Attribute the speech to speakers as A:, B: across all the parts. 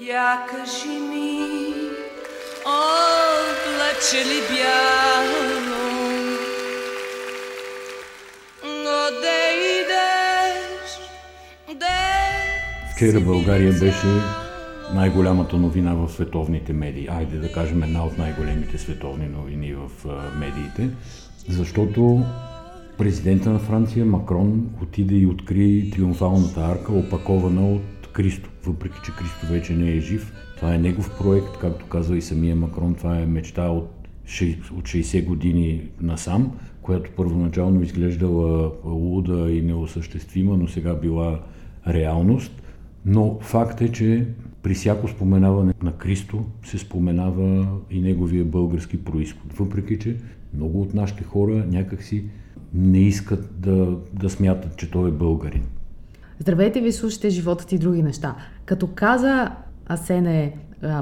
A: Я кажи ми, облаче ли бяло, де идеш, де
B: Вчера България беше най-голямата новина в световните медии. Айде да кажем една от най-големите световни новини в медиите, защото президента на Франция Макрон отиде и откри триумфалната арка, опакована от Кристо. Въпреки, че Кристо вече не е жив, това е негов проект, както казва и самия Макрон, това е мечта от 60 години насам, която първоначално изглеждала луда и неосъществима, но сега била реалност. Но факт е, че при всяко споменаване на Кристо се споменава и неговия български происход. Въпреки, че много от нашите хора някакси не искат да, да смятат, че той е българин.
C: Здравейте ви, слушате животът и други неща. Като каза Асене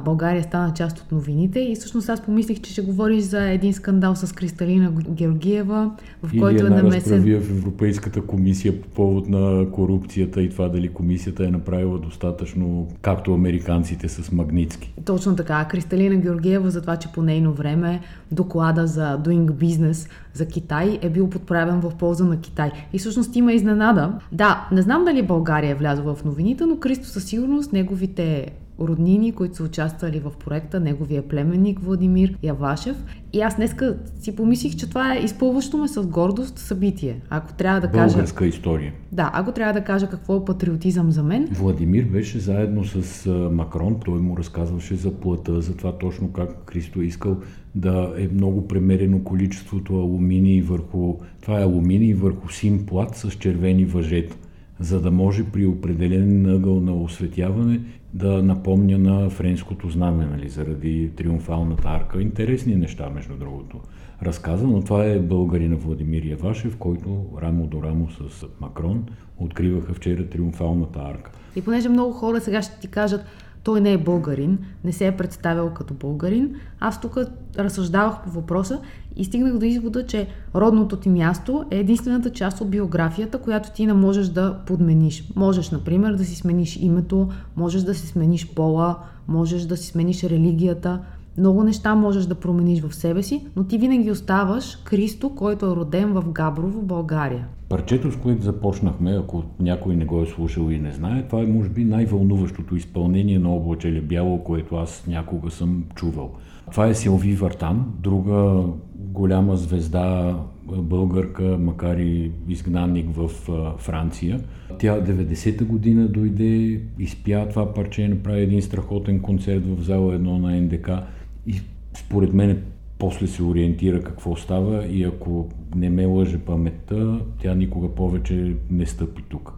C: България стана част от новините и всъщност аз помислих, че ще говориш за един скандал с Кристалина Георгиева,
B: в Или който е намесен... в Европейската комисия по повод на корупцията и това дали комисията е направила достатъчно, както американците с Магницки.
C: Точно така. Кристалина Георгиева за това, че по нейно време доклада за Doing Business за Китай е бил подправен в полза на Китай. И всъщност има изненада. Да, не знам дали България е влязла в новините, но Кристо със сигурност неговите роднини, които са участвали в проекта, неговия племенник Владимир Явашев. И аз днеска си помислих, че това е изпълващо ме с гордост събитие. Ако трябва да
B: кажа... Българска история.
C: Да, ако трябва да кажа какво е патриотизъм за мен.
B: Владимир беше заедно с Макрон. Той му разказваше за плата, за това точно как Христо е искал да е много премерено количеството алуминий върху... Това е алуминий върху син плат с червени въжета за да може при определен ъгъл на осветяване да напомня на френското знаме, нали, заради триумфалната арка. Интересни неща, между другото, разказа, но това е българина Владимир Явашев, който рамо до рамо с Макрон откриваха вчера триумфалната арка.
C: И понеже много хора сега ще ти кажат, той не е българин, не се е представил като българин. Аз тук разсъждавах по въпроса и стигнах до извода, че родното ти място е единствената част от биографията, която ти не можеш да подмениш. Можеш, например, да си смениш името, можеш да си смениш пола, можеш да си смениш религията, много неща можеш да промениш в себе си, но ти винаги оставаш Кристо, който е роден в Габрово, България.
B: Парчето, с което започнахме, ако някой не го е слушал и не знае, това е може би най-вълнуващото изпълнение на облачеле бяло, което аз някога съм чувал. Това е Силви Вартан, друга голяма звезда българка, макар и изгнанник в Франция. Тя 90-та година дойде, изпя това парче, направи един страхотен концерт в зала едно на НДК според мен после се ориентира какво става и ако не ме лъже паметта, тя никога повече не стъпи тук.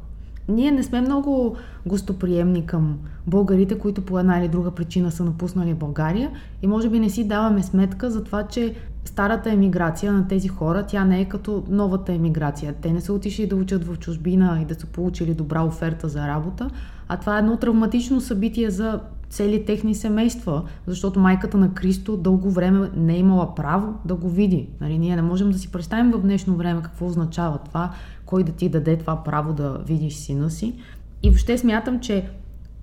C: Ние не сме много гостоприемни към българите, които по една или друга причина са напуснали България и може би не си даваме сметка за това, че старата емиграция на тези хора, тя не е като новата емиграция. Те не са отишли да учат в чужбина и да са получили добра оферта за работа, а това е едно травматично събитие за цели техни семейства, защото майката на Кристо дълго време не е имала право да го види. Нали, ние не можем да си представим в днешно време какво означава това, кой да ти даде това право да видиш сина си. И въобще смятам, че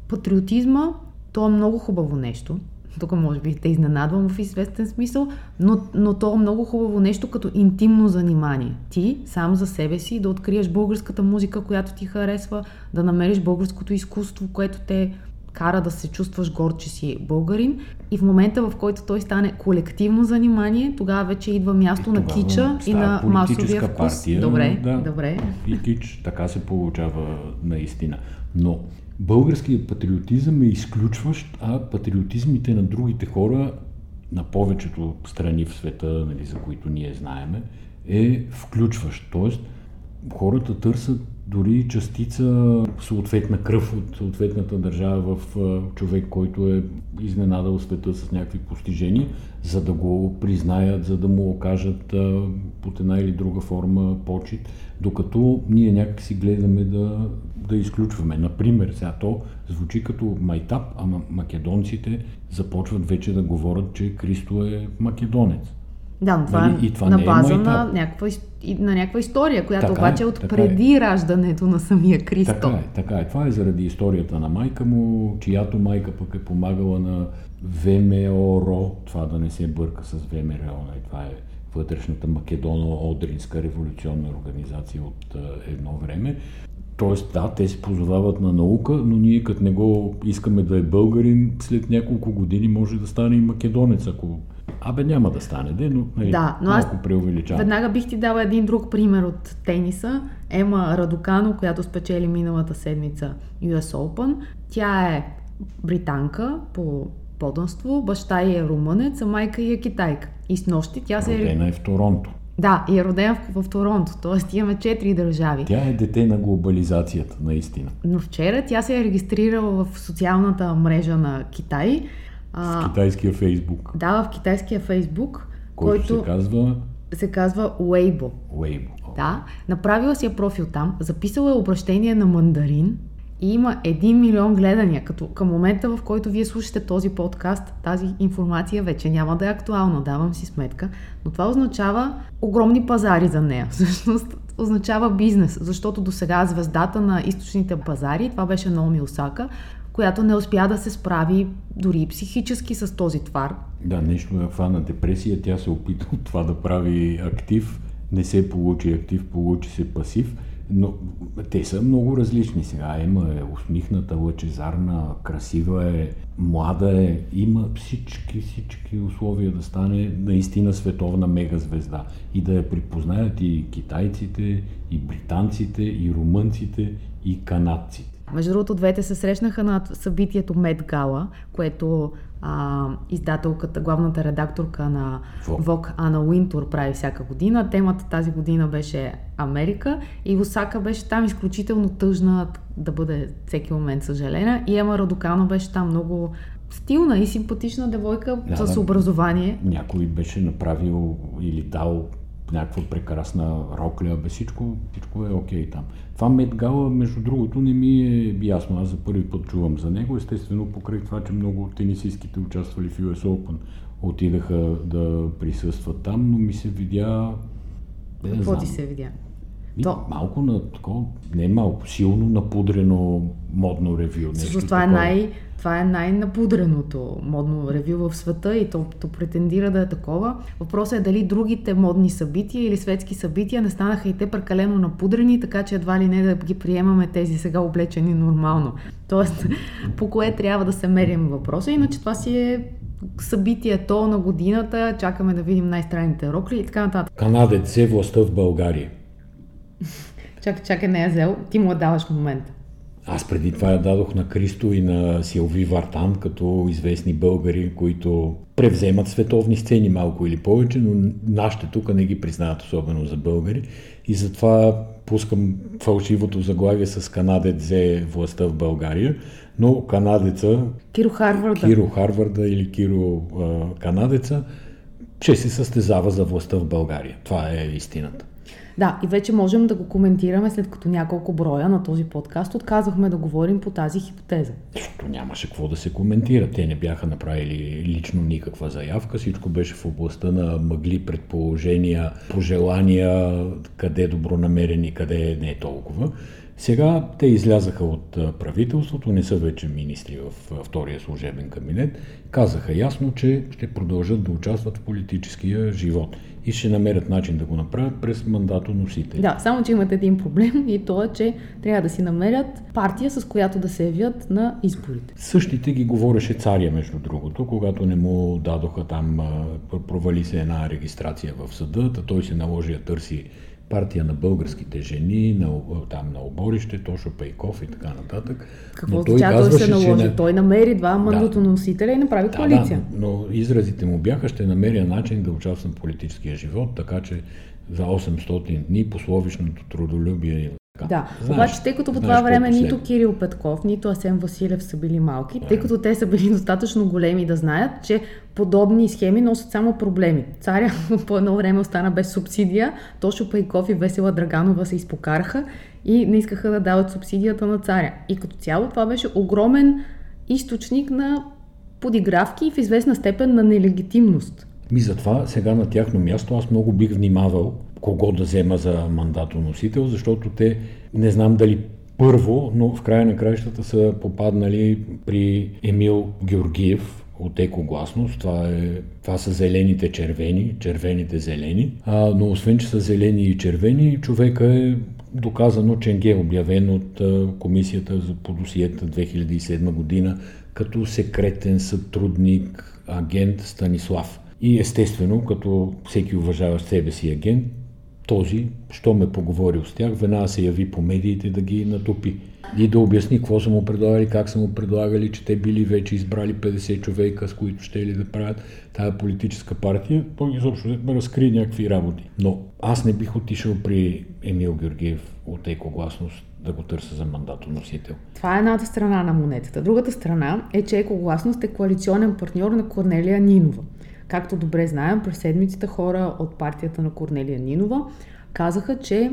C: патриотизма, то е много хубаво нещо. Тук може би те изненадвам в известен смисъл, но, но то е много хубаво нещо като интимно занимание. Ти сам за себе си да откриеш българската музика, която ти харесва, да намериш българското изкуство, което те кара да се чувстваш горд, че си българин. И в момента, в който той стане колективно занимание, тогава вече идва място и на кича и на масовия вкус.
B: Партия,
C: добре,
B: да,
C: добре.
B: И кич, така се получава наистина. Но българският патриотизъм е изключващ, а патриотизмите на другите хора, на повечето страни в света, нали, за които ние знаеме, е включващ. Тоест, хората търсят дори частица съответна кръв от съответната държава в човек, който е изненадал света с някакви постижения, за да го признаят, за да му окажат под една или друга форма почет, докато ние някакси гледаме да, да изключваме. Например, сега то звучи като майтап, ама македонците започват вече да говорят, че Кристо е македонец.
C: Да, но това
B: Нали?
C: е
B: И това
C: на
B: е
C: база на,
B: майтап.
C: някаква, на някаква история, която
B: Така е,
C: обаче е от
B: така
C: преди раждането на самия Христо.
B: Така е, така е. Това е заради историята на майка му, чиято майка пък е помагала на ВМРО, това да не се бърка с ВМРО, нали? това е вътрешната македоно-одринска революционна организация от едно време. Тоест, да, те се позовават на наука, но ние като не го искаме да е българин, след няколко години може да стане и македонец, ако... Абе, няма да стане, де, но нали,
C: Да, но аз
B: преувеличавам.
C: Веднага бих ти дала един друг пример от тениса. Ема Радокано, която спечели миналата седмица US Open. Тя е британка по поданство, баща й е румънец, а майка й е китайка. И с нощи тя се.
B: Родена е в Торонто.
C: Да, и е родена в, в Торонто, т.е. имаме четири държави.
B: Тя е дете на глобализацията, наистина.
C: Но вчера тя се е регистрирала в социалната мрежа на Китай.
B: В
C: А,
B: китайския Фейсбук,
C: да, в китайския Фейсбук,
B: който,
C: който
B: се казва
C: се казва Weibo.
B: Weibo.
C: Да, направила си е профил там, записала е обращение на мандарин и има 1 милион гледания, като към момента, в който вие слушате този подкаст, тази информация вече няма да е актуална, давам си сметка, но това означава огромни пазари за нея. Всъщност означава бизнес, защото до сега звездата на източните пазари, това беше Наоми Осака, която не успя да се справи дори и психически с този твар.
B: Да, нещо е хвана депресия, тя се опита от това да прави актив, не се получи актив, получи се пасив, но те са много различни сега. Ема е усмихната, лъчезарна, красива е, млада е, има всички, всички условия да стане наистина световна мегазвезда и да я припознаят и китайците, и британците, и румънците, и канадците.
C: Между другото, двете се срещнаха на събитието Мед Гала, което а, издателката, главната редакторка на.
B: Vogue
C: Ана Уинтур прави всяка година. Темата тази година беше Америка и Осака беше там изключително тъжна да бъде всеки момент съжалена и Ема Радокано беше там много стилна и симпатична девойка
B: Да,
C: с образование.
B: някой беше направил или дал някаква прекрасна рокля, бе всичко, всичко е окей там. Това Медгала, между другото, не ми е ясно. Аз за първи път чувам за него, естествено покрай това, че много от тенисистките участвали в US Open отидаха да присъстват там, но ми се видя...
C: Какво ти се видя?
B: Ми,
C: То-
B: Малко на такова, не малко, силно напудрено модно ревю. нещо
C: това е, най, това е най-напудреното модно ревю в света и то, то претендира да е такова. Въпросът е дали другите модни събития или светски събития не станаха и те прекалено напудрени, така че едва ли не да ги приемаме тези сега облечени нормално. Тоест, по кое трябва да се мерим въпроса. Иначе това си е събитието на годината, чакаме да видим най-странните рокли и така нататък.
B: Канадец взе властта в България.
C: Чакай, чакай, не я взел, ти му я даваш в момента.
B: Аз преди това я дадох на Кристо и на Силви Вартан, като известни българи, които превземат световни сцени малко или повече, но нашите тук не ги признават особено за българи. И затова пускам фалшивото заглавие с Канадец взе властта в България, но канадеца,
C: Киро Харварда.
B: Киро Харварда или Киро а, канадеца, ще се състезава за властта в България. Това е истината.
C: Да, и вече можем да го коментираме след като няколко броя на този подкаст отказахме да говорим по тази хипотеза.
B: Защото нямаше какво да се коментира. Те не бяха направили лично никаква заявка. Всичко беше в областта на мъгли, предположения, пожелания, къде добронамерени, къде не е толкова. Сега те излязаха от правителството, не са вече министри в втория служебен кабинет. Казаха ясно, че ще продължат да участват в политическия живот и ще намерят начин да го направят през мандатоносители.
C: Да, само че имат един проблем и то е, че трябва да си намерят партия, с която да се явят на изборите.
B: Същите ги говореше царя, между другото, когато не му дадоха там, провали се една регистрация в съда, той се наложи да търси партия на българските жени, на, там на оборище, Тошо Пейков и така нататък.
C: Какво
B: Но
C: той се
B: казваше, че
C: наложи?
B: не-
C: Той намери два мандатоносителя и направи
B: да,
C: коалиция.
B: да, но изразите му бяха, ще намеря начин да участвам в политическия живот, така че за 800 дни пословичното трудолюбие.
C: Да,
B: Знаеш-
C: обаче тъй като по това време нито
B: последва.
C: Кирил Петков, нито Асен Василев са били малки, тъй като те са били достатъчно големи да знаят, че подобни схеми носят само проблеми. Царя по едно време остана без субсидия, Тошо Пейков и Весела Драганова се изпокараха и не искаха да дават субсидията на царя. И като цяло това беше огромен източник на подигравки и в известна степен на нелегитимност.
B: Ми затова сега на тяхно място аз много бих внимавал кого да взема за мандатоносител, защото те не знам дали първо, но в края на краищата са попаднали при Емил Георгиев, от екогласност. Това, е, това са зелените червени, червените зелени. А, но освен, че са зелени и червени, човека е доказано Ченге, е обявен от Комисията за подосиета 2007 година като секретен сътрудник, агент Станислав. И естествено, като всеки уважава себе си агент, този, що ме поговорил с тях, веднага се яви по медиите да ги натопи и да обясни какво са му предлагали, как са му предлагали, че те били вече избрали 50 човека, с които ще ли да правят тази политическа партия. Той изобщо ме разкри някакви работи. Но аз не бих отишъл при Емил Георгиев от екогласност да го търся за мандатоносител.
C: Това е едната страна на монетата. Другата страна е, че екогласност е коалиционен партньор на Корнелия Нинова. Както добре знаем, през седмицата хора от партията на Корнелия Нинова казаха, че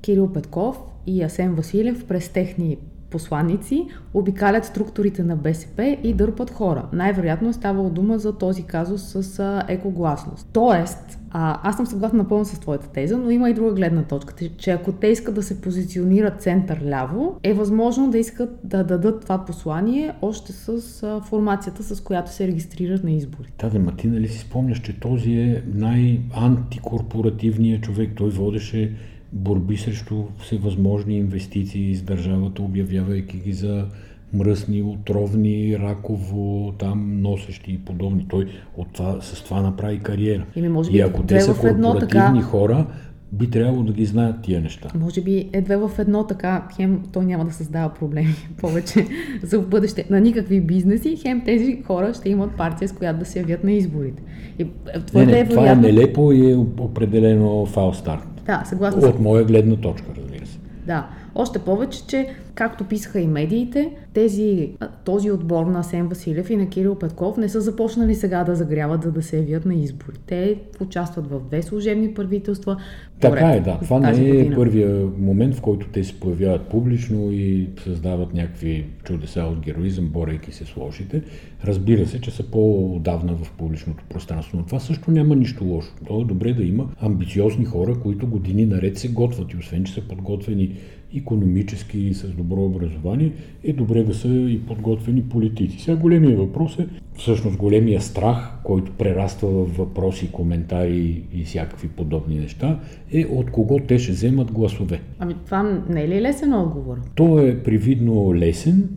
C: Кирил Петков и Асен Василев през техни посланници обикалят структурите на БСП и дърпат хора. Най-вероятно е ставало дума за този казус с а, екогласност. Тоест, а, аз съм съгласна напълно с твоята теза, но има и друга гледна точка, че ако те искат да се позиционират център-ляво, е възможно да искат да дадат това послание още с а, формацията, с която се регистрират на избори.
B: Да, да, ти нали си спомняш, че този е най-антикорпоративният човек. Той водеше борби срещу всевъзможни инвестиции с държавата, обявявайки ги за мръсни, отровни, раково, там носещи и подобни. Той от това, с това направи кариера.
C: Ими, може би,
B: и ако те са корпоративни така... хора, би трябвало да ги знаят тия неща.
C: Може би е две в едно така, хем той няма да създава проблеми повече за в бъдеще на никакви бизнеси, хем тези хора ще имат партия, с която да се явят на изборите.
B: И, е, не, не, е това е нелепо и е определено фал старт.
C: Да, съгласна
B: От моя гледна точка, разбира се.
C: Да. Още повече, че, както писаха и медиите, тези, този отбор на Сен Василев и на Кирил Петков не са започнали сега да загряват, за да се явят на избори. Те участват в две служебни правителства.
B: Така е, да. Това не е година. първия момент, в който те се появяват публично и създават някакви чудеса от героизъм, борейки се с лошите. Разбира се, че са по-давна в публичното пространство, но това също няма нищо лошо. То е добре да има амбициозни хора, които години наред се готват и освен, че са подготвени економически с добро образование, е добре да са и подготвени политици. Сега големия въпрос е, всъщност големия страх, който прераства в въпроси, коментари и всякакви подобни неща, е от кого те ще вземат гласове.
C: Ами това не е ли лесен отговор?
B: То е привидно лесен,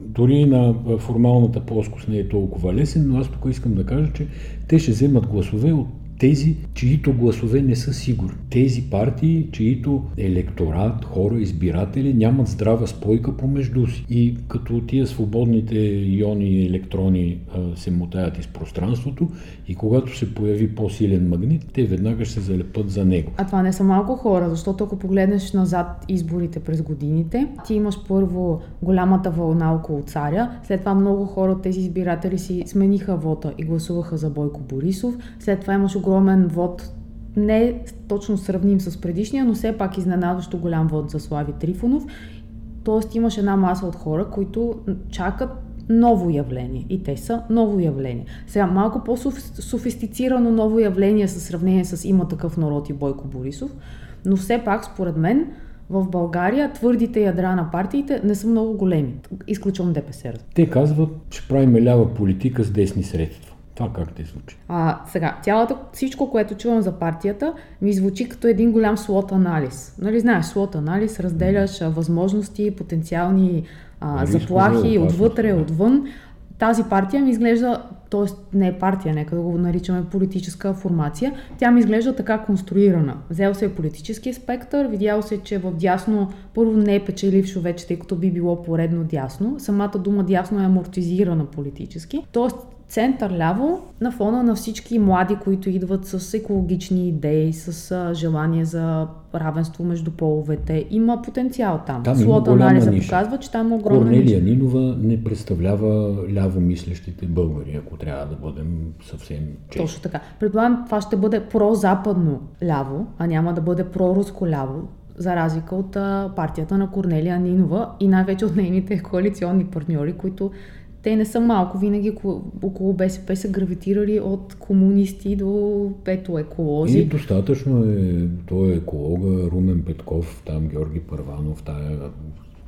B: дори на формалната плоскост не е толкова лесен, но аз тук искам да кажа, че те ще вземат гласове от тези, чието гласове не са сигурни. Тези партии, чието електорат, хора, избиратели нямат здрава спойка помежду си. И като тия свободните иони и електрони се мутаят из пространството и когато се появи по-силен магнит, те веднага ще се залепат за него.
C: А това не са малко хора, защото ако погледнеш назад изборите през годините, ти имаш първо голямата вълна около царя, след това много хора от тези избиратели си смениха вота и гласуваха за Бойко Борисов, след това имаш огромен вод, не точно сравним с предишния, но все пак изненадващо голям вод за Слави Трифонов. Тоест имаш една маса от хора, които чакат ново явление. И те са ново явление. Сега, малко по-софистицирано ново явление със сравнение с има такъв народ и Бойко Борисов, но все пак, според мен, в България твърдите ядра на партиите не са много големи. Изключвам ДПС.
B: Те казват, че правим лява политика с десни средства. Това как те звучи?
C: А, сега, цялата, всичко, което чувам за партията, ми звучи като един голям слот анализ. Нали знаеш, слот анализ, разделяш а, възможности, потенциални а, заплахи отвътре, отвън. Тази партия ми изглежда, т.е. не е партия, нека да го наричаме политическа формация, тя ми изглежда така конструирана. Взел се е политически спектър, видял се, че в дясно първо не е печелившо вече, тъй като би било поредно дясно. Самата дума дясно е амортизирана политически. Тоест център-ляво на фона на всички млади, които идват с екологични идеи, с желание за равенство между половете. Има потенциал там.
B: там
C: Слот анализа показва, че там е огромна
B: Корнелия ниша. Нинова не представлява ляво мислещите българи, ако трябва да бъдем съвсем честни.
C: Точно така. Предполагам, това ще бъде прозападно ляво, а няма да бъде проруско ляво, за разлика от партията на Корнелия Нинова и най-вече от нейните коалиционни партньори, които те не са малко. Винаги около БСП са гравитирали от комунисти до пето еколози.
B: И достатъчно е, той е еколога, Румен Петков, там Георги Първанов, тая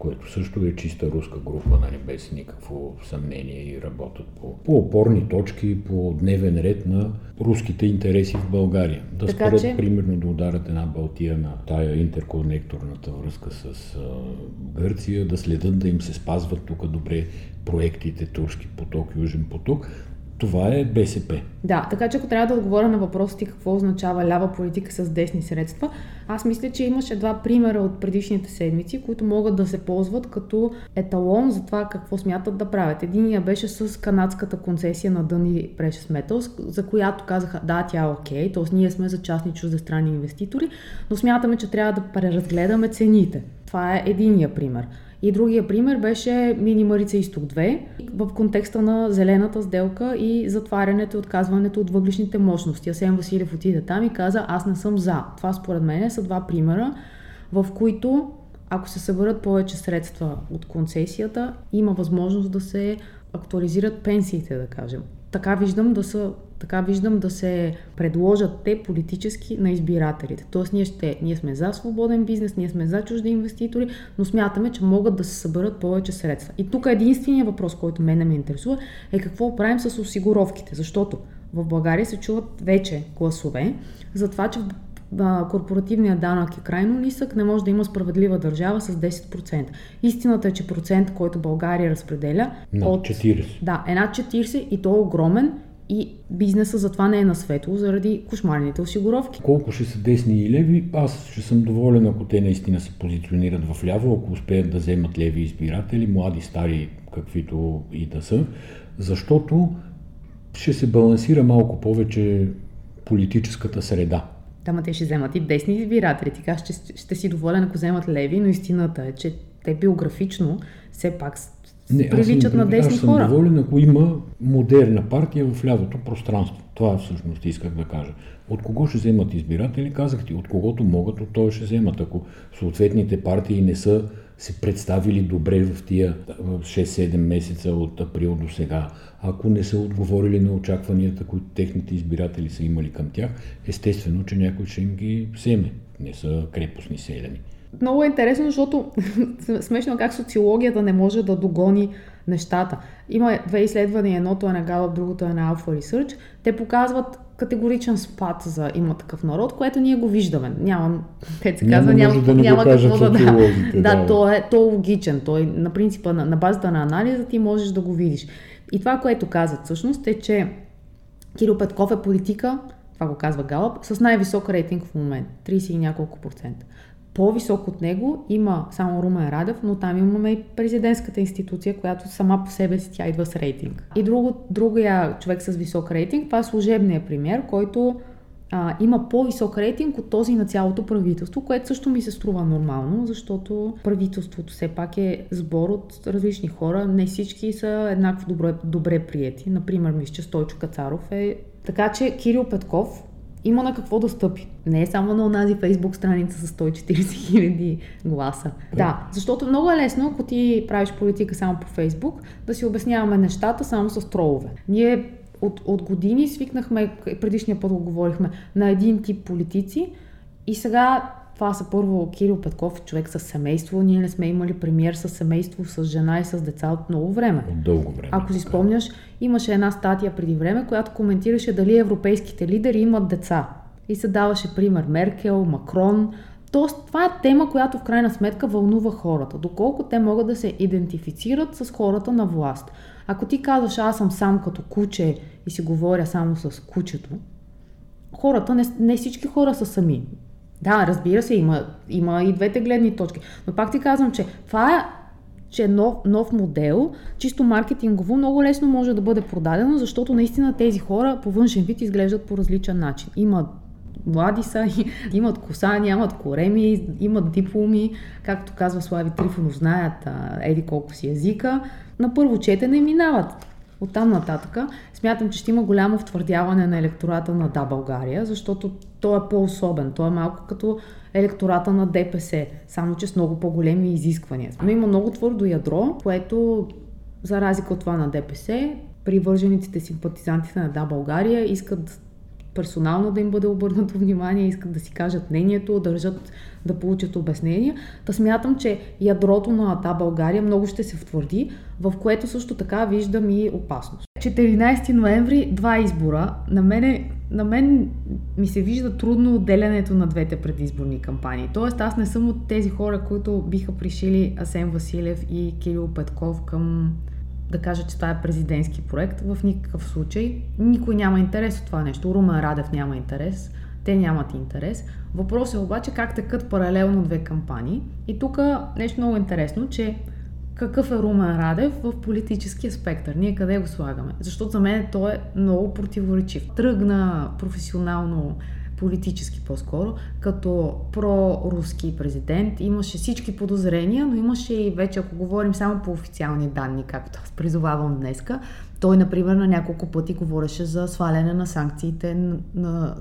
B: което също е чиста руска група, нали, без никакво съмнение и работят по, по опорни точки, по дневен ред на руските интереси в България. Да така според, че... примерно, да ударят една Балтия на тая интерконекторната връзка с а, Гърция, да следят да им се спазват тук добре проектите Турски поток, Южен поток, това е БСП.
C: Да, така че ако трябва да отговоря на въпроса ти какво означава лява политика с десни средства, аз мисля, че имаше два примера от предишните седмици, които могат да се ползват като еталон за това какво смятат да правят. Единия беше с канадската концесия на Дъни Precious Metals, за която казаха да, тя е окей, т.е. ние сме за частни чуждестранни инвеститори, но смятаме, че трябва да преразгледаме цените. Това е единия пример. И другия пример беше Мини Марица Изток 2 в контекста на зелената сделка и затварянето и отказването от въглишните мощности. Асен Василев отиде там и каза, аз не съм за. Това според мен са два примера, в които ако се съберат повече средства от концесията, има възможност да се актуализират пенсиите, да кажем. Така виждам да са така виждам да се предложат те политически на избирателите. Тоест ние, ще, ние сме за свободен бизнес, ние сме за чужди инвеститори, но смятаме, че могат да се съберат повече средства. И тук единственият въпрос, който мене ме интересува е какво правим с осигуровките, защото в България се чуват вече гласове за това, че корпоративният данък е крайно нисък, не може да има справедлива държава с 10%. Истината е, че процент, който България разпределя...
B: Над от, 40.
C: Да, е над 40 и то е огромен и бизнеса затова не е на светло заради кошмарните осигуровки.
B: Колко ще са десни и леви, аз ще съм доволен, ако те наистина се позиционират в ляво, ако успеят да вземат леви избиратели, млади, стари, каквито и да са, защото ще се балансира малко повече политическата среда.
C: Да, ма те ще вземат и десни избиратели. Така ще, ще си доволен, ако вземат леви, но истината е, че те биографично все пак не, приличат на десни
B: аз съм
C: хора.
B: доволен, ако има модерна партия в лявото пространство. Това всъщност исках да кажа. От кого ще вземат избиратели, казах ти, от когото могат, от той ще вземат. Ако съответните партии не са се представили добре в тия 6-7 месеца от април до сега, ако не са отговорили на очакванията, които техните избиратели са имали към тях, естествено, че някой ще им ги вземе. Не са крепостни селяни
C: много е интересно, защото смешно как социологията не може да догони нещата. Има две изследвания, едното е на Gallup, другото е на Alpha Research. Те показват категоричен спад за има такъв народ, което ние го виждаме. Нямам, те се казва, няма,
B: да няма какво да... Да,
C: да, то е, то е логичен. Той на принципа, на, на базата на анализа ти можеш да го видиш. И това, което казват всъщност е, че Кирил Петков е политика, това го казва Галъп, с най-висок рейтинг в момент. 30 и няколко процента. По-висок от него има само Румен Радев, но там имаме и президентската институция, която сама по себе си тя идва с рейтинг. И друго, другия човек с висок рейтинг, това е служебният премьер, който а, има по-висок рейтинг от този на цялото правителство, което също ми се струва нормално, защото правителството все пак е сбор от различни хора. Не всички са еднакво добре, добре прияти. Например, мисля, че Стойчо Кацаров е... Така че Кирил Петков има на какво да стъпи. Не е само на онази фейсбук страница с 140 хиляди гласа. Да. да, защото много е лесно, ако ти правиш политика само по фейсбук, да си обясняваме нещата само с тролове. Ние от, от години свикнахме, предишния път го говорихме, на един тип политици и сега това са първо Кирил Петков, човек с семейство. Ние не сме имали премиер с семейство, с жена и с деца от много време.
B: От дълго време.
C: Ако си спомняш, имаше една статия преди време, която коментираше дали европейските лидери имат деца. И се даваше пример Меркел, Макрон. Тоест, това е тема, която в крайна сметка вълнува хората. Доколко те могат да се идентифицират с хората на власт. Ако ти казваш, аз съм сам като куче и си говоря само с кучето, хората, не, не всички хора са сами. Да, разбира се, има, има и двете гледни точки. Но пак ти казвам, че това е че е нов, нов модел, чисто маркетингово, много лесно може да бъде продадено, защото наистина тези хора по външен вид изглеждат по различен начин. Има млади са, имат коса, нямат кореми, имат дипломи, както казва Слави Трифонов, знаят а, еди колко си езика. На първо четене минават. Оттам нататък смятам, че ще има голямо втвърдяване на електората на Да България, защото той е по-особен. Той е малко като електората на ДПС, само че с много по-големи изисквания. Но има много твърдо ядро, което за разлика от това на ДПС, привържениците, симпатизантите на Да България искат персонално да им бъде обърнато внимание, искат да си кажат мнението, държат да получат обяснения. Та смятам, че ядрото на Та България много ще се втвърди, в което също така виждам и опасност. 14 ноември, два избора. На, мене, на мен ми се вижда трудно отделянето на двете предизборни кампании. Тоест аз не съм от тези хора, които биха пришили Асен Василев и Кирил Петков към да кажа, че това е президентски проект. В никакъв случай. Никой няма интерес от това нещо. Румен Радев няма интерес. Те нямат интерес. Въпросът е обаче как текат паралелно две кампании. И тук нещо много интересно, че какъв е Румен Радев в политическия спектър. Ние къде го слагаме? Защото за мен той е много противоречив. Тръгна професионално политически по-скоро, като про-руски президент. Имаше всички подозрения, но имаше и вече, ако говорим само по официални данни, както аз призовавам днеска, той, например, на няколко пъти говореше за сваляне на санкциите на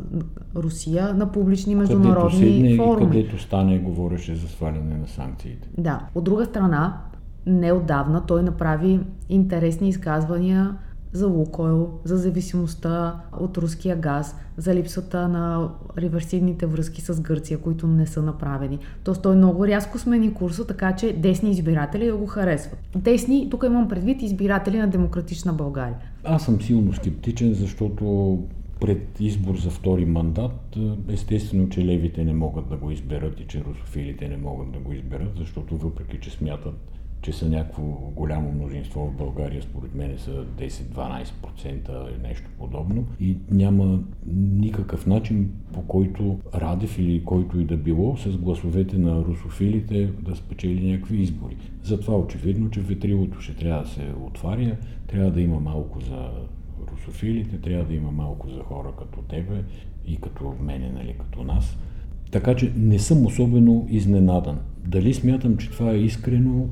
C: Русия на публични международни
B: където
C: форуми.
B: където стане, говореше за сваляне на санкциите.
C: Да. От друга страна, неодавна той направи интересни изказвания за Лукойл, за зависимостта от руския газ, за липсата на реверсивните връзки с Гърция, които не са направени. Тоест той много рязко смени курса, така че десни избиратели да го харесват. Десни, тук имам предвид избиратели на Демократична България.
B: Аз съм силно скептичен, защото пред избор за втори мандат, естествено, че левите не могат да го изберат и че русофилите не могат да го изберат, защото въпреки, че смятат че са някакво голямо мнозинство в България, според мен са 10-12% или нещо подобно. И няма никакъв начин по който Радев или който и да било с гласовете на русофилите да спечели някакви избори. Затова очевидно, че ветрилото ще трябва да се отваря, трябва да има малко за русофилите, трябва да има малко за хора като тебе и като мене, нали, като нас. Така че не съм особено изненадан. Дали смятам, че това е искрено,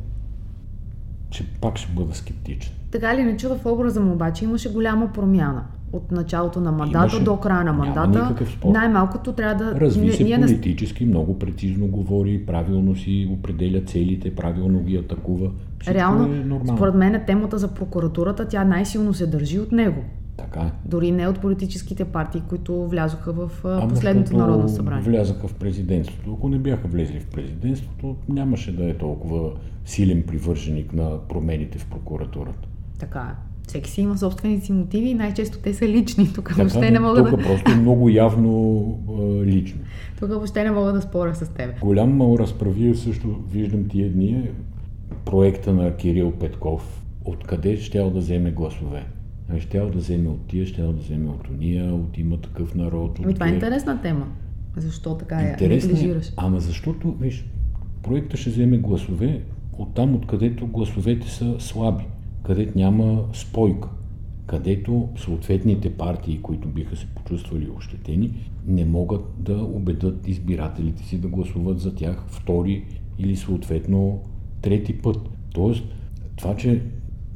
B: че пак ще бъда скептичен.
C: Така ли не чува в образа му обаче имаше голяма промяна от началото на мандата имаше, до края на мандата. Най-малкото трябва да...
B: Разви се ние, политически, много прецизно говори, правилно си определя целите, правилно ги атакува.
C: Всичко Реално, е според мен темата за прокуратурата, тя най-силно се държи от него.
B: Така е.
C: Дори не от политическите партии, които влязоха в а, последното народно събрание.
B: Влязаха в президентството. Ако не бяха влезли в президентството, нямаше да е толкова силен привърженик на промените в прокуратурата.
C: Така е. Всеки си има собствените си мотиви и най-често те са лични. Тук така, въобще не мога
B: тук
C: да...
B: просто много явно а, лично.
C: Тук въобще не мога да споря с теб.
B: Голям разправи също виждам тия дни проекта на Кирил Петков. Откъде ще да вземе гласове? Ще да вземе от тия, ще да вземе от уния, от има такъв народ. От
C: ами това е интересна тема. Защо така
B: я неглижираш? Ама защото, виж, проекта ще вземе гласове от там, откъдето гласовете са слаби, където няма спойка, където съответните партии, които биха се почувствали ощетени, не могат да убедат избирателите си да гласуват за тях втори или съответно трети път. Тоест, това, че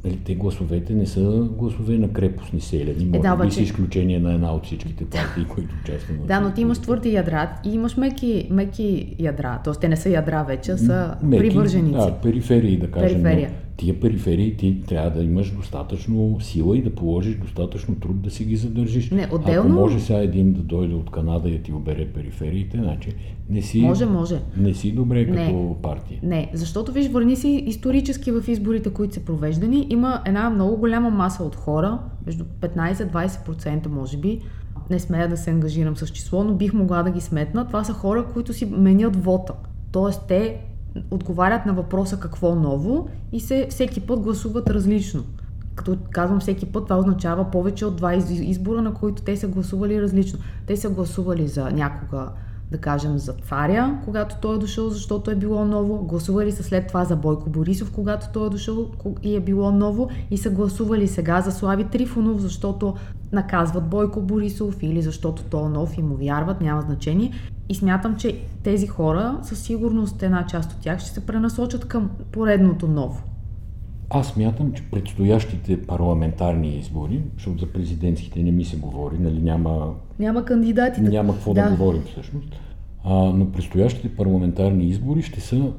B: Нали, те гласовете не са гласове на крепостни селяни, може е, да, би с изключение на една от всичките партии, които участват.
C: Да, но ти имаш твърди ядра и имаш меки, меки ядра. Тоест те не са ядра вече, са меки, привърженици.
B: Да, периферии да кажем. Периферия. Но тия периферии ти трябва да имаш достатъчно сила и да положиш достатъчно труд да си ги задържиш.
C: Не, отделно...
B: Ако може сега един да дойде от Канада и да ти обере перифериите, значи не си,
C: може, може.
B: Не си добре не, като партия.
C: Не, защото виж, върни си исторически в изборите, които са провеждани, има една много голяма маса от хора, между 15-20% може би, не смея да се ангажирам с число, но бих могла да ги сметна. Това са хора, които си менят вота. Тоест те отговарят на въпроса какво ново и се всеки път гласуват различно. Като казвам всеки път, това означава повече от два избора, на които те са гласували различно. Те са гласували за някога да кажем, за царя, когато той е дошъл, защото е било ново. Гласували са след това за Бойко Борисов, когато той е дошъл и е било ново. И са гласували сега за Слави Трифонов, защото наказват Бойко Борисов или защото той е нов и му вярват, няма значение. И смятам, че тези хора, със сигурност една част от тях ще се пренасочат към поредното ново.
B: Аз смятам, че предстоящите парламентарни избори, защото за президентските не ми се говори, нали няма...
C: Няма кандидати.
B: Няма какво да, да говорим всъщност. А, но предстоящите парламентарни избори ще са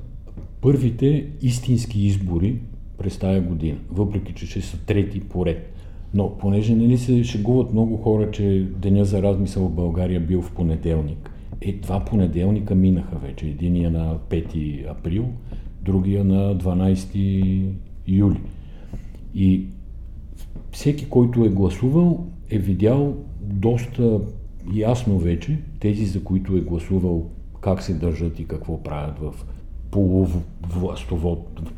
B: първите истински избори през тая година, въпреки че ще са трети поред. Но понеже нали се шегуват много хора, че Деня за размисъл в България бил в понеделник, е, два понеделника минаха вече. Единия на 5 април, другия на 12 юли. И всеки, който е гласувал, е видял доста ясно вече тези, за които е гласувал, как се държат и какво правят в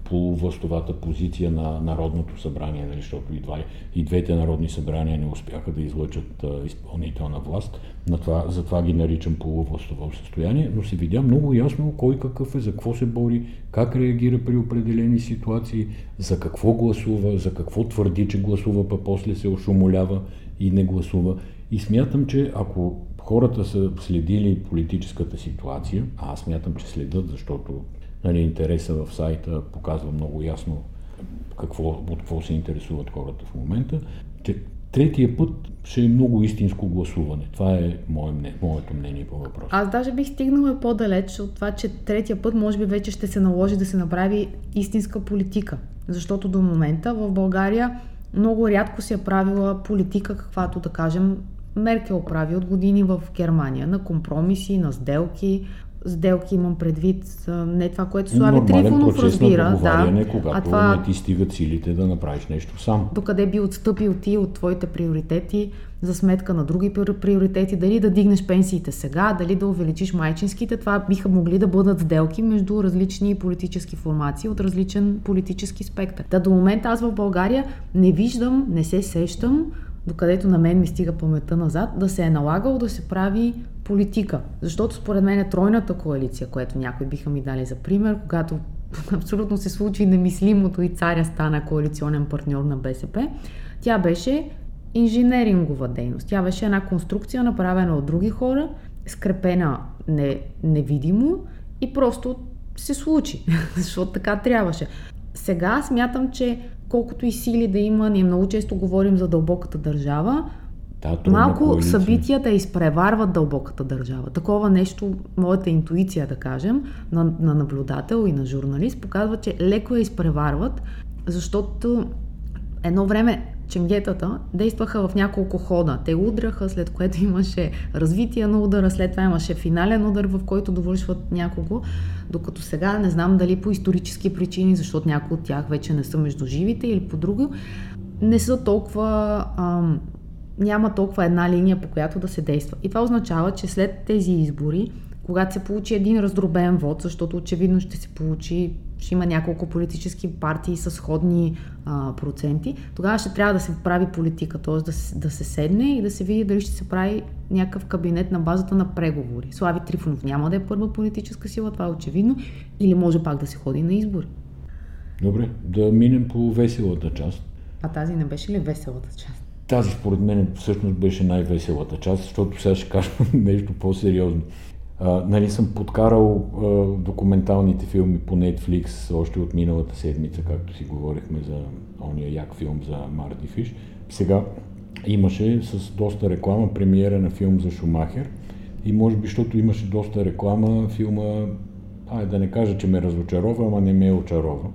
B: полувластовата позиция на Народното събрание, нали, защото и, два, и двете народни събрания не успяха да излъчат изпълнителна власт. На това, затова ги наричам полувластово състояние, но се видя много ясно кой какъв е, за какво се бори, как реагира при определени ситуации, за какво гласува, за какво твърди, че гласува, па после се ошумолява и не гласува. И смятам, че ако хората са следили политическата ситуация, а аз смятам, че следят, защото нали, интереса в сайта показва много ясно какво, от какво се интересуват хората в момента, третия път ще е много истинско гласуване. Това е мое мнение, моето мнение по въпроса.
C: Аз даже бих стигнала по-далеч от това, че третия път може би вече ще се наложи да се направи истинска политика. Защото до момента в България много рядко се е правила политика, каквато да кажем Меркел прави от години в Германия, на компромиси, на сделки, сделки имам предвид, не това, което Слави Трифонов разбира.
B: Да, когато а това, не ти стигат силите да направиш нещо сам.
C: Докъде би отстъпил ти от твоите приоритети за сметка на други приоритети, дали да дигнеш пенсиите сега, дали да увеличиш майчинските, това биха могли да бъдат сделки между различни политически формации от различен политически спектър. Та до момента аз в България не виждам, не се сещам докъдето на мен ми стига паметта назад, да се е налагало да се прави политика. Защото според мен е тройната коалиция, което някои биха ми дали за пример, когато абсолютно се случи немислимото и царя стана коалиционен партньор на БСП, тя беше инженерингова дейност. Тя беше една конструкция, направена от други хора, скрепена не, невидимо и просто се случи, защото така трябваше. Сега смятам, че колкото и сили да има, ние много често говорим за дълбоката държава, да, малко коалиция. събитията изпреварват дълбоката държава. Такова нещо, моята интуиция, да кажем, на, на наблюдател и на журналист, показва, че леко я изпреварват, защото едно време ченгетата действаха в няколко хода. Те удраха, след което имаше развитие на удара, след това имаше финален удар, в който довършват някого, докато сега не знам дали по исторически причини, защото някои от тях вече не са между живите или по друго, не са толкова ам, няма толкова една линия, по която да се действа. И това означава, че след тези избори, когато се получи един раздробен вод, защото очевидно ще се получи, ще има няколко политически партии с сходни а, проценти, тогава ще трябва да се прави политика, т.е. Да, да се седне и да се види дали ще се прави някакъв кабинет на базата на преговори. Слави Трифонов няма да е първа политическа сила, това е очевидно, или може пак да се ходи на избори.
B: Добре, да минем по веселата част.
C: А тази не беше ли веселата част?
B: Тази според мен всъщност беше най-веселата част, защото сега ще кажа нещо по-сериозно. А, нали съм подкарал а, документалните филми по Netflix още от миналата седмица, както си говорихме за ония як филм за Марти Фиш. Сега имаше с доста реклама премиера на филм за Шумахер и може би, защото имаше доста реклама, филма, ай да не кажа, че ме разочарова, ама не ме очарова.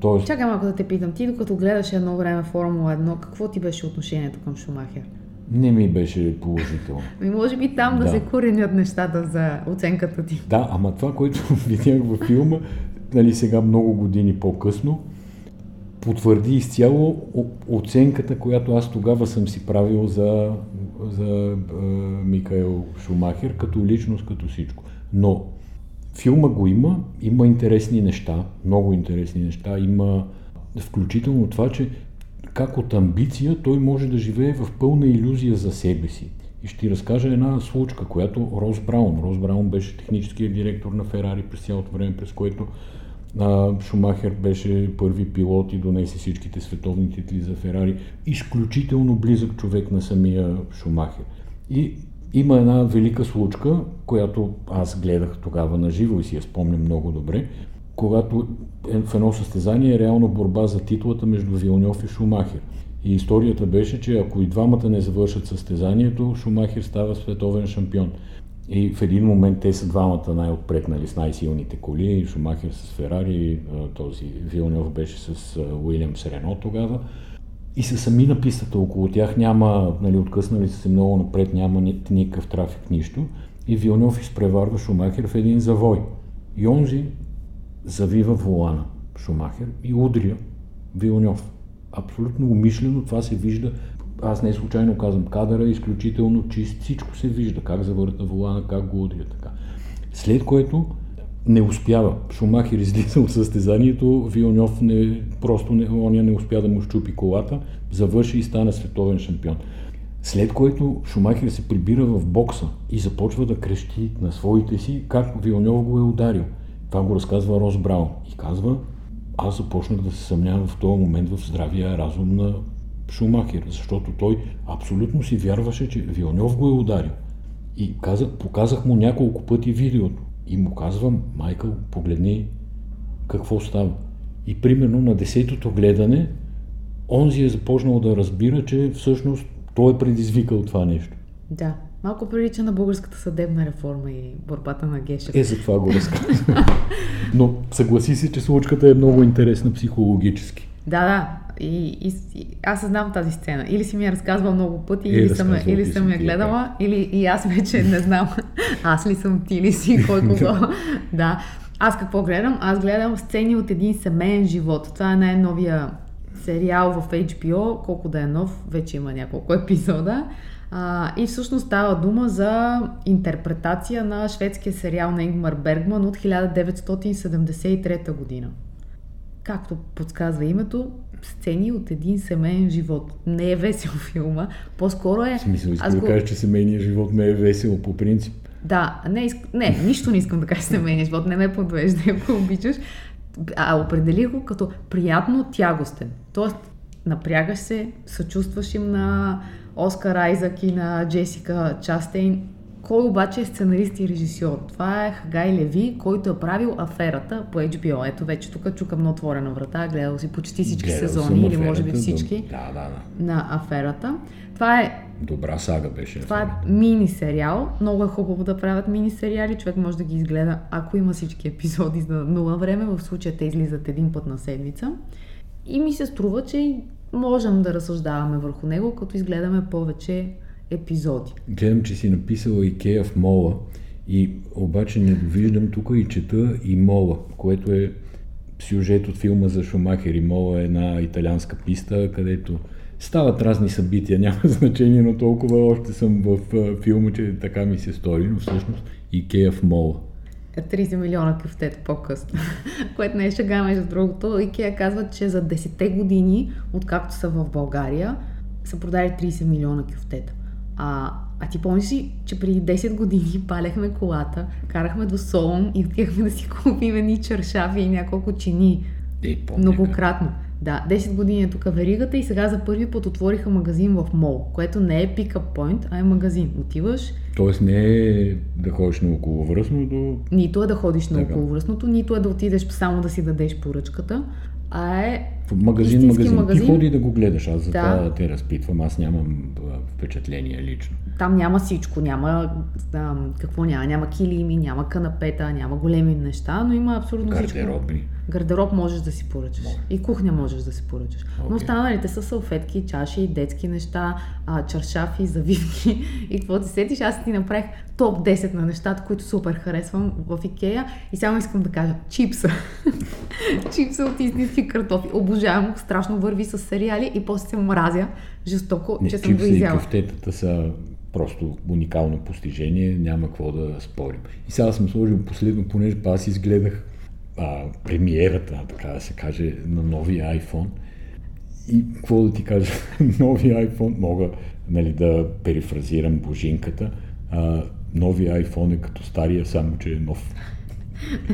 C: Тоест... Чакай малко да те питам. Ти докато гледаш едно време Формула 1, какво ти беше отношението към Шумахер?
B: Не ми беше положително.
C: Ми може би там да, да се коренят нещата за оценката ти.
B: Да, ама това, което видях във филма, нали сега много години по-късно, потвърди изцяло оценката, която аз тогава съм си правил за, за е, Микаел Шумахер като личност, като всичко. Но Филма го има, има интересни неща, много интересни неща. Има включително това, че как от амбиция той може да живее в пълна иллюзия за себе си. И ще ти разкажа една случка, която Рос Браун. Рос Браун беше техническият директор на Ферари през цялото време, през което а, Шумахер беше първи пилот и донесе всичките световни титли за Ферари. Изключително близък човек на самия Шумахер. И има една велика случка, която аз гледах тогава на живо и си я спомням много добре, когато е в едно състезание е реално борба за титлата между Вилньов и Шумахер. И историята беше, че ако и двамата не завършат състезанието, Шумахер става световен шампион. И в един момент те са двамата най-отпретнали с най-силните коли. Шумахер с Ферари, този Вилньов беше с Уилям Рено тогава. И са сами на пистата около тях, няма, нали, откъснали са се много напред, няма никакъв трафик, нищо. И Вилньов изпреварва Шумахер в един завой. И онзи завива волана Шумахер и удря Вилньов. Абсолютно умишлено това се вижда аз не случайно казвам, кадъра е изключително чист, всичко се вижда, как завърта волана, как го удря така. След което не успява. Шумахер излиза от състезанието, Вилньов не, просто не, оня не успя да му щупи колата, завърши и стана световен шампион. След което Шумахер се прибира в бокса и започва да крещи на своите си как Вилньов го е ударил. Това го разказва Рос Браун и казва, аз започнах да се съмнявам в този момент в здравия разум на Шумахер, защото той абсолютно си вярваше, че Вилньов го е ударил. И казах, показах му няколко пъти видеото и му казвам, Майкъл, погледни какво става. И примерно на десетото гледане, онзи е започнал да разбира, че всъщност той е предизвикал това нещо.
C: Да, малко прилича на българската съдебна реформа и борбата на Гешев.
B: Е, за това го разказвам. Но съгласи се, че случката е много интересна психологически.
C: Да, да. И, и, и аз знам тази сцена. Или си ми я разказвал много пъти, е, или, съм, или съм я гледала, или и аз вече не знам. аз ли съм ти ли си, кой кого. да. Аз какво гледам? Аз гледам сцени от един семейен живот. Това е най-новия сериал в HBO, колко да е нов, вече има няколко епизода. А, и всъщност става дума за интерпретация на шведския сериал на Ингмар Бергман от 1973 година както подсказва името, сцени от един семейен живот. Не е весел филма, по-скоро е...
B: В смисъл, искам да го... кажа, че семейният живот не е весел по принцип.
C: Да, не, иск... не, нищо не искам да кажа семейния живот, не ме подвежда, ако обичаш. А определих го като приятно тягостен. Тоест, напрягаш се, съчувстваш им на Оскар Айзак и на Джесика Частейн кой обаче е сценарист и режисьор? Това е Хагай Леви, който е правил аферата по HBO. Ето вече тук чукам на отворена врата, гледал си почти всички гледал сезони или може би всички
B: да, да, да.
C: на аферата. Това е
B: Добра сага беше.
C: Това е мини сериал. Много е хубаво да правят мини сериали. Човек може да ги изгледа, ако има всички епизоди за нула време. В случая те излизат един път на седмица. И ми се струва, че можем да разсъждаваме върху него, като изгледаме повече епизоди.
B: Гледам, че си написала Икея в мола и обаче не довиждам тук и чета и мола, което е сюжет от филма за Шумахер и мола е една италианска писта, където стават разни събития, няма значение, но толкова още съм в филма, че така ми се стори, но всъщност Икея в мола.
C: 30 милиона кюфтета по-късно, което не е шега между другото. Икея казва, че за 10 години, откакто са в България, са продали 30 милиона кюфтета. А, а ти помниш ли, че преди 10 години палехме колата, карахме до Солон и отивахме да си купим едни чершави и няколко чини.
B: Е,
C: Многократно. Да, 10 години е тук веригата и сега за първи път отвориха магазин в мол, което не е пикап point, а е магазин. Отиваш.
B: Тоест не е да ходиш на околовръстното.
C: Нито е да ходиш на околовръстното, нито е да отидеш само да си дадеш поръчката, а е
B: магазин, магазин. магазин. Ти ходи да го гледаш, аз за да. това те разпитвам, аз нямам впечатление лично.
C: Там няма всичко, няма а, какво няма, няма килими, няма канапета, няма големи неща, но има абсолютно
B: Гардероби.
C: всичко. Гардероб можеш да си поръчаш. Може. И кухня можеш да си поръчаш. Okay. Но останалите са салфетки, чаши, детски неща, а, чаршафи, завивки и какво ти сетиш. Аз ти направих топ 10 на нещата, които супер харесвам в Икея. И само искам да кажа, чипса. чипса от истински картофи. Обожавам го, страшно върви с сериали и после се мразя жестоко, Не, че съм го изяла.
B: и са просто уникално постижение, няма какво да спорим. И сега съм сложил последно, понеже аз изгледах а, премиерата, така да се каже, на новия iPhone. И какво да ти кажа, новия iPhone, мога нали, да перифразирам божинката, а, новия iPhone е като стария, само че е нов.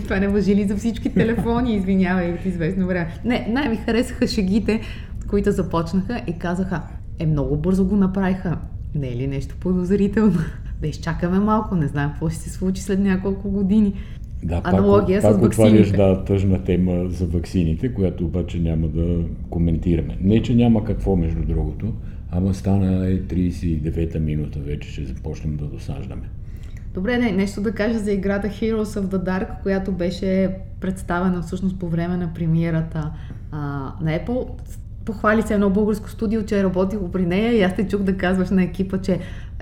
C: Това не въжи ли за всички телефони, извинявай от известно време. Не, най-ми харесаха шегите, които започнаха и казаха, е много бързо го направиха. Не е ли нещо подозрително? Да изчакаме малко, не знам какво ще се случи след няколко години.
B: Да, Аналогия пак, с пак отваряш да, тъжна тема за ваксините, която обаче няма да коментираме. Не, че няма какво между другото, ама стана е 39-та минута вече, ще започнем да досаждаме.
C: Добре, не, нещо да кажа за играта Heroes of the Dark, която беше представена всъщност по време на премиерата а, на Apple. Похвали се едно българско студио, че е работило при нея и аз те чух да казваш на екипа, че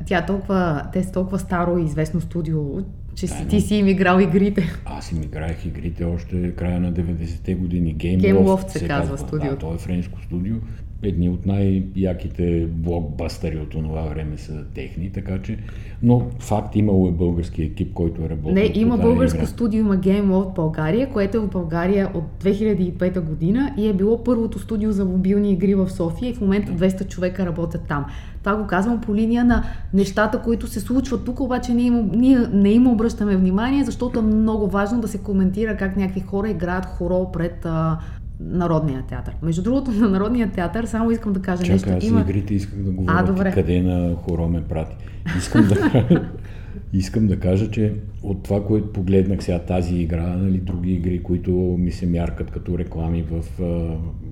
C: тя е толкова, те са толкова старо и известно студио, че си, ти си им играл игрите.
B: Аз им играех игрите още края на 90-те години. Game,
C: Game
B: Loft,
C: Loft се казва студиото.
B: Да, то е френско студио. Едни от най-яките блокбастери от това време са техни, така че... Но факт имало е български екип, който е работил
C: Не, има българско
B: игра.
C: студио, има Game Loft България, което е в България от 2005 година и е било първото студио за мобилни игри в София и в момента 200 човека работят там. Това го казвам по линия на нещата, които се случват тук, обаче ние, им, ние не им обръщаме внимание, защото е много важно да се коментира как някакви хора играят хоро пред а, Народния театър. Между другото, на Народния театър, само искам да кажа
B: Чакай,
C: нещо.
B: аз за игрите исках да говоря.
C: А, добре.
B: Къде на хоро ме прати. Искам да, искам да кажа, че от това, което погледнах сега тази игра, нали, други игри, които ми се мяркат като реклами в,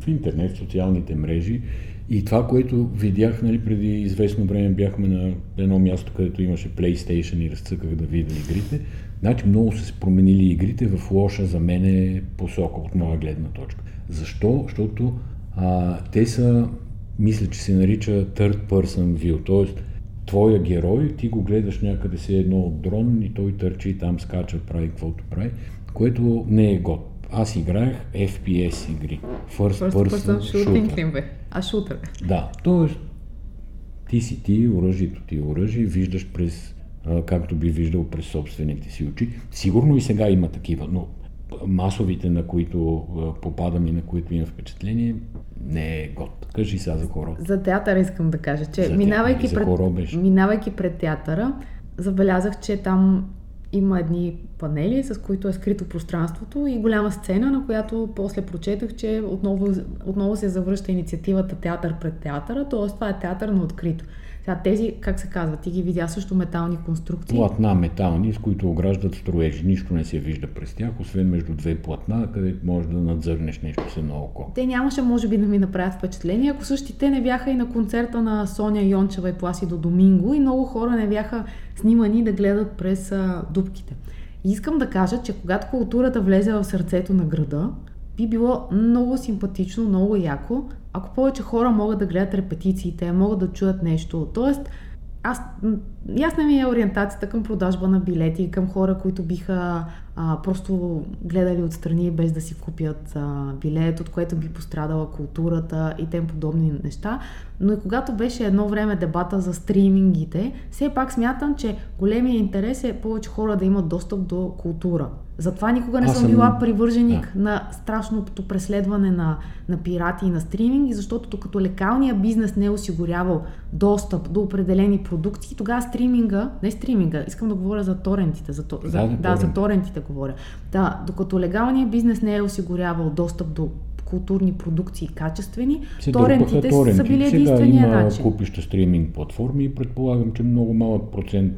B: в интернет, в социалните мрежи, и това, което видях нали, преди известно време, бяхме на едно място, където имаше PlayStation и разцъках да видя игрите. Значи много са се променили игрите в лоша за мен е посока от моя гледна точка. Защо? Защото а, те са, мисля, че се нарича third person view, т.е. твоя герой, ти го гледаш някъде се едно от дрон и той търчи там, скача, прави каквото прави, което не е год. Аз играех FPS игри. First,
C: First person shooting
B: shooter.
C: бе? А шутър.
B: Да, т.е. ти си ти, оръжието ти е оръжие, виждаш през, както би виждал през собствените си очи. Сигурно и сега има такива, но масовите, на които попадам и на които имам впечатление, не е год. Кажи сега за хората.
C: За театъра искам да кажа, че
B: За
C: минавайки
B: театър, хоро
C: пред, минавайки пред театъра, забелязах, че там има едни панели, с които е скрито пространството и голяма сцена, на която после прочетах, че отново, отново се завръща инициативата театър пред театъра, т.е. това е театър на открито. Сега тези, как се казва, ти ги видя също метални конструкции.
B: Платна метални, с които ограждат строежи. Нищо не се вижда през тях, освен между две платна, където можеш да надзърнеш нещо с едно око.
C: Те нямаше, може би, да ми направят впечатление, ако същите не бяха и на концерта на Соня Йончева и Пласидо Доминго и много хора не бяха снимани да гледат през а, дупките. И искам да кажа, че когато културата влезе в сърцето на града, би било много симпатично, много яко, ако повече хора могат да гледат репетициите, могат да чуят нещо. Тоест, аз, ясна ми е ориентацията към продажба на билети, към хора, които биха а, просто гледали отстрани без да си купят а, билет, от което би пострадала културата и тем подобни неща. Но и когато беше едно време дебата за стримингите, все пак смятам, че големия интерес е повече хора да имат достъп до култура. Затова никога не съм,
B: съм-
C: била привърженик
B: да.
C: на страшното преследване на, на пирати и на стриминги, защото докато лекалният бизнес не е осигурявал достъп до определени продукти, тогава стриминга, не стриминга, искам да говоря за торентите, за, то- за,
B: Да,
C: да,
B: за
C: за
B: торенти.
C: торентите говоря. Да, докато легалният бизнес не е осигурявал достъп до културни продукции качествени,
B: се
C: торентите
B: дърпаха
C: са
B: торенти.
C: били
B: Сега
C: единствения
B: има
C: начин.
B: купища стриминг платформи и предполагам, че много малък процент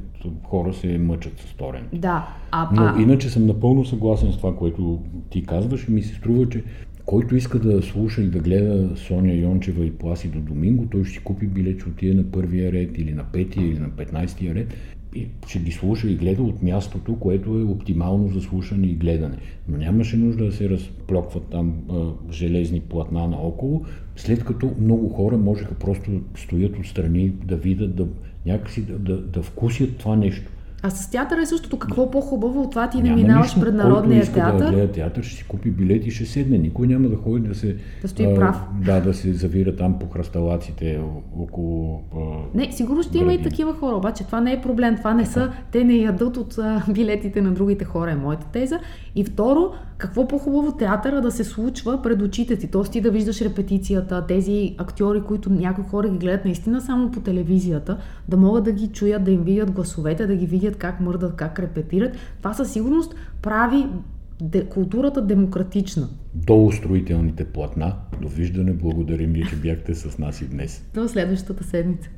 B: хора се мъчат с торенти.
C: Да, а,
B: Но
C: а,
B: иначе съм напълно съгласен с това, което ти казваш и ми се струва, че който иска да слуша и да гледа Соня Йончева и Пласидо Доминго, той ще си купи билет, ще отиде на първия ред или на петия или на петнайстия ред ще ги слуша и гледа от мястото, което е оптимално за слушане и гледане. Но нямаше нужда да се разплокват там а, железни платна наоколо, след като много хора можеха просто да стоят отстрани, да видят, да, някакси да, да, да вкусят това нещо.
C: А с театъра е същото. Какво по-хубаво от това ти не минаваш пред
B: Който
C: Народния
B: иска
C: театър?
B: да гледа театър, ще си купи билет и ще седне. Никой няма да ходи да се...
C: Да стои прав.
B: Да, да се завира там по хръсталаците около... а,
C: Не, сигурно ще има и такива хора, обаче това не е проблем. Това не са, те не ядат от а, билетите на другите хора, е моята теза. И второ, какво по-хубаво театъра да се случва пред очите ти, т.е. ти да виждаш репетицията, тези актьори, които някои хора ги гледат наистина само по телевизията, да могат да ги чуят, да им видят гласовете, да ги видят как мърдат, как репетират. Това със сигурност прави де, културата демократична.
B: Долу строителните платна. Довиждане. Благодарим ви, че бяхте с нас и днес.
C: До следващата седмица.